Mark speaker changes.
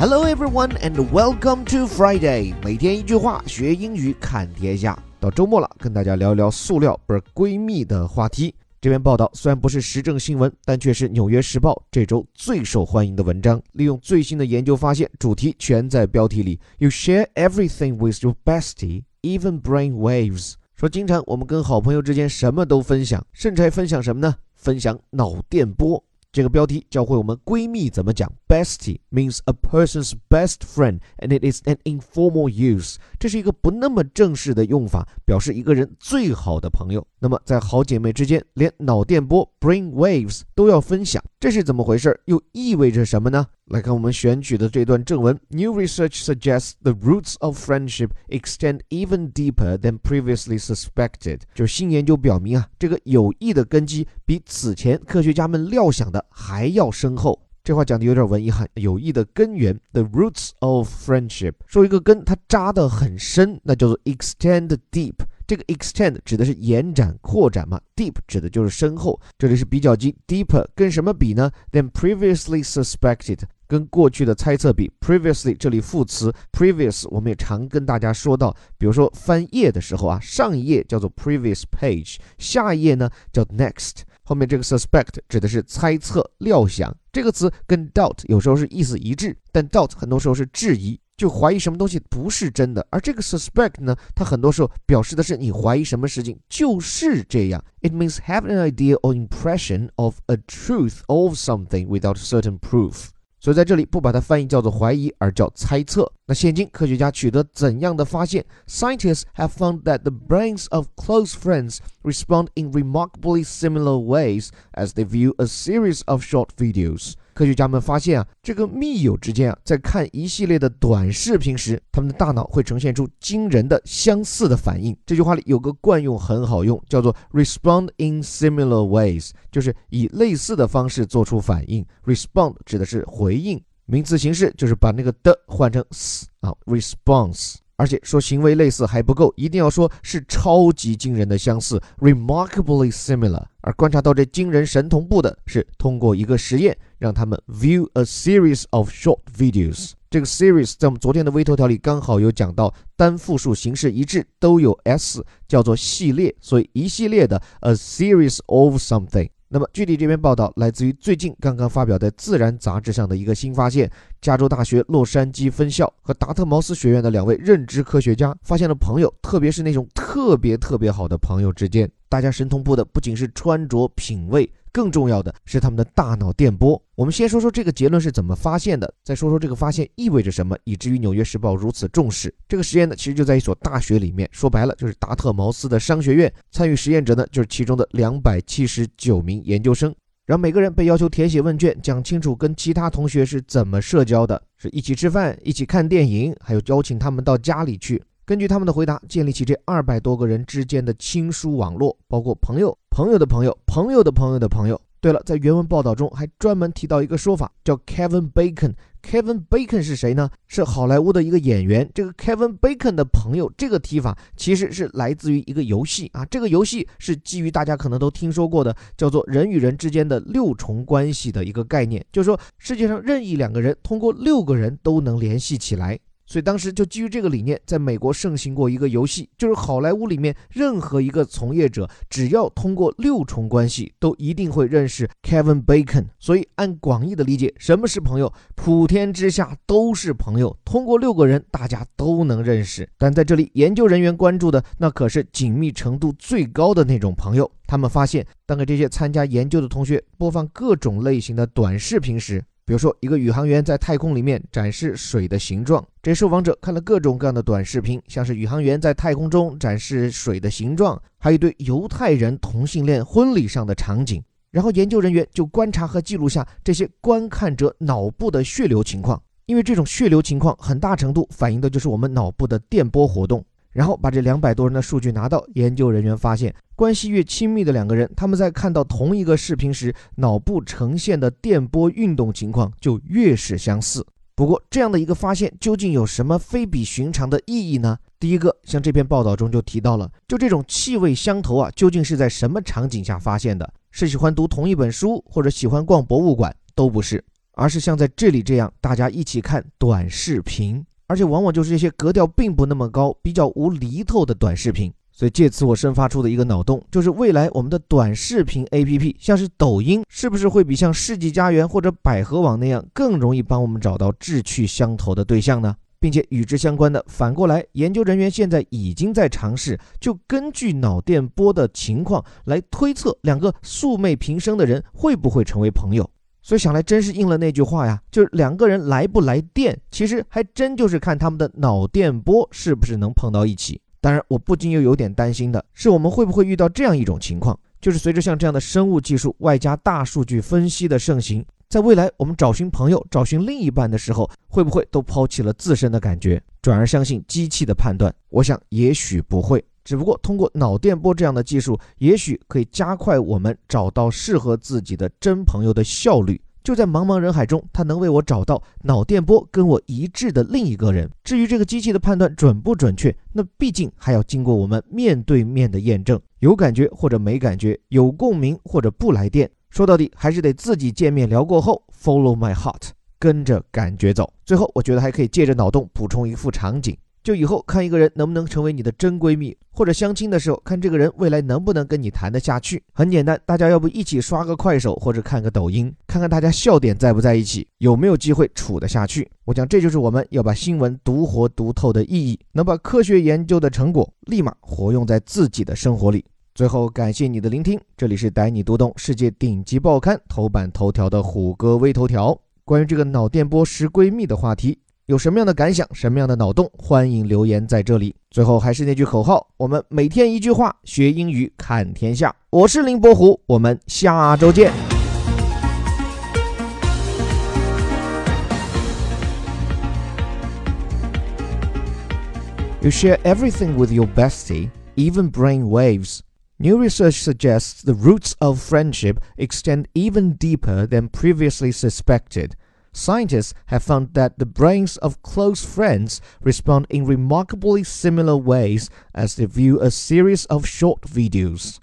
Speaker 1: Hello everyone and welcome to Friday。每天一句话，学英语看天下。到周末了，跟大家聊一聊塑料不是闺蜜的话题。这篇报道虽然不是时政新闻，但却是《纽约时报》这周最受欢迎的文章。利用最新的研究发现，主题全在标题里。You share everything with your bestie, even brain waves。说经常我们跟好朋友之间什么都分享，甚至还分享什么呢？分享脑电波。这个标题教会我们闺蜜怎么讲。Bestie means a person's best friend, and it is an informal use。这是一个不那么正式的用法，表示一个人最好的朋友。那么在好姐妹之间，连脑电波 （brain waves） 都要分享，这是怎么回事？又意味着什么呢？来看我们选取的这段正文：New research suggests the roots of friendship extend even deeper than previously suspected。就是新研究表明啊，这个友谊的根基比此前科学家们料想的还要深厚。这话讲的有点文艺哈，友谊的根源，the roots of friendship，说一个根它扎得很深，那叫做 extend deep。这个 extend 指的是延展、扩展嘛，deep 指的就是深厚。这里是比较级，deeper 跟什么比呢？than previously suspected，跟过去的猜测比。previously 这里副词 previous，我们也常跟大家说到，比如说翻页的时候啊，上一页叫做 previous page，下一页呢叫 next。后面这个 suspect 指的是猜测、料想，这个词跟 doubt 有时候是意思一致，但 doubt 很多时候是质疑，就怀疑什么东西不是真的。而这个 suspect 呢，它很多时候表示的是你怀疑什么事情就是这样。It means have an idea or impression of a truth of something without certain proof。所以在这里不把它翻译叫做怀疑，而叫猜测。那现今科学家取得怎样的发现？Scientists have found that the brains of close friends respond in remarkably similar ways as they view a series of short videos. 科学家们发现啊，这个密友之间啊，在看一系列的短视频时，他们的大脑会呈现出惊人的相似的反应。这句话里有个惯用很好用，叫做 respond in similar ways，就是以类似的方式做出反应。respond 指的是回应，名词形式就是把那个的换成 s 啊，response。而且说行为类似还不够，一定要说是超级惊人的相似，remarkably similar。而观察到这惊人神同步的是通过一个实验，让他们 view a series of short videos。这个 series 在我们昨天的微头条里刚好有讲到，单复数形式一致都有 s，叫做系列，所以一系列的 a series of something。那么，具体这篇报道来自于最近刚刚发表在《自然》杂志上的一个新发现：加州大学洛杉矶分校和达特茅斯学院的两位认知科学家发现了朋友，特别是那种特别特别好的朋友之间，大家神同步的不仅是穿着品味。更重要的是他们的大脑电波。我们先说说这个结论是怎么发现的，再说说这个发现意味着什么，以至于《纽约时报》如此重视这个实验呢？其实就在一所大学里面，说白了就是达特茅斯的商学院。参与实验者呢，就是其中的两百七十九名研究生。然后每个人被要求填写问卷，讲清楚跟其他同学是怎么社交的，是一起吃饭、一起看电影，还有邀请他们到家里去。根据他们的回答，建立起这二百多个人之间的亲疏网络，包括朋友、朋友的朋友、朋友的朋友的朋友。对了，在原文报道中还专门提到一个说法，叫 Kevin Bacon。Kevin Bacon 是谁呢？是好莱坞的一个演员。这个 Kevin Bacon 的朋友，这个提法其实是来自于一个游戏啊。这个游戏是基于大家可能都听说过的，叫做人与人之间的六重关系的一个概念，就是说世界上任意两个人通过六个人都能联系起来。所以当时就基于这个理念，在美国盛行过一个游戏，就是好莱坞里面任何一个从业者，只要通过六重关系，都一定会认识 Kevin Bacon。所以按广义的理解，什么是朋友？普天之下都是朋友，通过六个人，大家都能认识。但在这里，研究人员关注的那可是紧密程度最高的那种朋友。他们发现，当给这些参加研究的同学播放各种类型的短视频时，比如说，一个宇航员在太空里面展示水的形状，这受访者看了各种各样的短视频，像是宇航员在太空中展示水的形状，还有一对犹太人同性恋婚礼上的场景。然后研究人员就观察和记录下这些观看者脑部的血流情况，因为这种血流情况很大程度反映的就是我们脑部的电波活动。然后把这两百多人的数据拿到，研究人员发现，关系越亲密的两个人，他们在看到同一个视频时，脑部呈现的电波运动情况就越是相似。不过，这样的一个发现究竟有什么非比寻常的意义呢？第一个，像这篇报道中就提到了，就这种气味相投啊，究竟是在什么场景下发现的？是喜欢读同一本书，或者喜欢逛博物馆，都不是。而是像在这里这样大家一起看短视频，而且往往就是这些格调并不那么高、比较无厘头的短视频。所以借此我生发出的一个脑洞，就是未来我们的短视频 APP，像是抖音，是不是会比像世纪佳缘或者百合网那样更容易帮我们找到志趣相投的对象呢？并且与之相关的，反过来，研究人员现在已经在尝试，就根据脑电波的情况来推测两个素昧平生的人会不会成为朋友。所以想来真是应了那句话呀，就是两个人来不来电，其实还真就是看他们的脑电波是不是能碰到一起。当然，我不禁又有点担心的是，我们会不会遇到这样一种情况，就是随着像这样的生物技术外加大数据分析的盛行，在未来我们找寻朋友、找寻另一半的时候，会不会都抛弃了自身的感觉，转而相信机器的判断？我想，也许不会，只不过通过脑电波这样的技术，也许可以加快我们找到适合自己的真朋友的效率。就在茫茫人海中，他能为我找到脑电波跟我一致的另一个人。至于这个机器的判断准不准确，那毕竟还要经过我们面对面的验证，有感觉或者没感觉，有共鸣或者不来电，说到底还是得自己见面聊过后，follow my heart，跟着感觉走。最后，我觉得还可以借着脑洞补充一副场景。就以后看一个人能不能成为你的真闺蜜，或者相亲的时候看这个人未来能不能跟你谈得下去。很简单，大家要不一起刷个快手或者看个抖音，看看大家笑点在不在一起，有没有机会处得下去。我讲这就是我们要把新闻读活读透的意义，能把科学研究的成果立马活用在自己的生活里。最后感谢你的聆听，这里是带你读懂世界顶级报刊头版头条的虎哥微头条，关于这个脑电波识闺蜜的话题。有什么样的感想，什么样的脑洞，欢迎留言在这里。最后还是那句口号，我们每天一句话，学英语看天下。我是林伯虎，我们下周见。You share everything with your bestie, even brain waves. New research suggests the roots of friendship extend even deeper than previously suspected. Scientists have found that the brains of close friends respond in remarkably similar ways as they view a series of short videos.